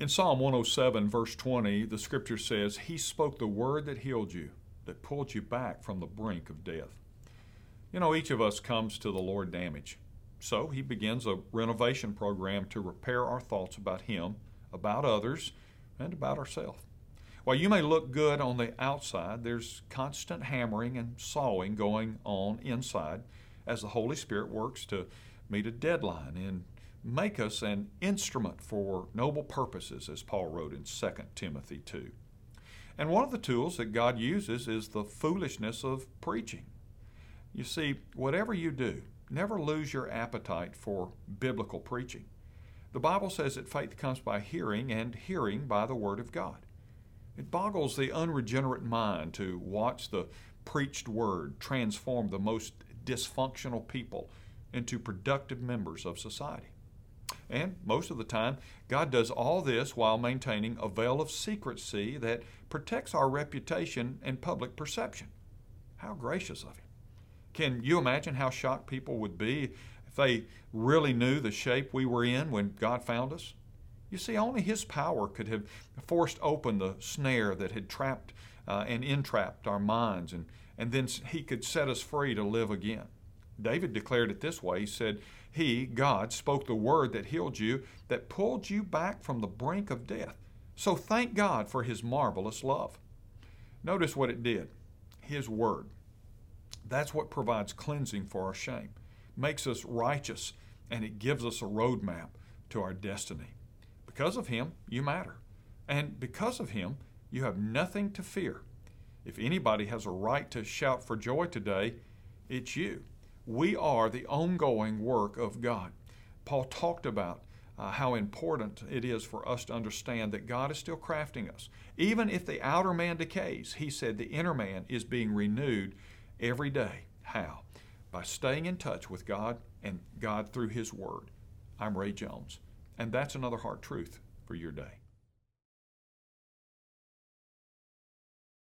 In Psalm 107, verse 20, the scripture says, He spoke the word that healed you, that pulled you back from the brink of death. You know, each of us comes to the Lord damaged. So he begins a renovation program to repair our thoughts about Him, about others, and about ourselves. While you may look good on the outside, there's constant hammering and sawing going on inside as the Holy Spirit works to meet a deadline and make us an instrument for noble purposes, as Paul wrote in 2 Timothy 2. And one of the tools that God uses is the foolishness of preaching. You see, whatever you do, never lose your appetite for biblical preaching. The Bible says that faith comes by hearing, and hearing by the Word of God. It boggles the unregenerate mind to watch the preached Word transform the most dysfunctional people into productive members of society. And most of the time, God does all this while maintaining a veil of secrecy that protects our reputation and public perception. How gracious of Him. Can you imagine how shocked people would be if they really knew the shape we were in when God found us? You see, only His power could have forced open the snare that had trapped uh, and entrapped our minds, and, and then He could set us free to live again. David declared it this way He said, He, God, spoke the word that healed you, that pulled you back from the brink of death. So thank God for His marvelous love. Notice what it did His word. That's what provides cleansing for our shame, makes us righteous, and it gives us a roadmap to our destiny. Because of Him, you matter. And because of Him, you have nothing to fear. If anybody has a right to shout for joy today, it's you. We are the ongoing work of God. Paul talked about uh, how important it is for us to understand that God is still crafting us. Even if the outer man decays, he said the inner man is being renewed every day. How? By staying in touch with God and God through His Word. I'm Ray Jones, and that's another hard truth for your day.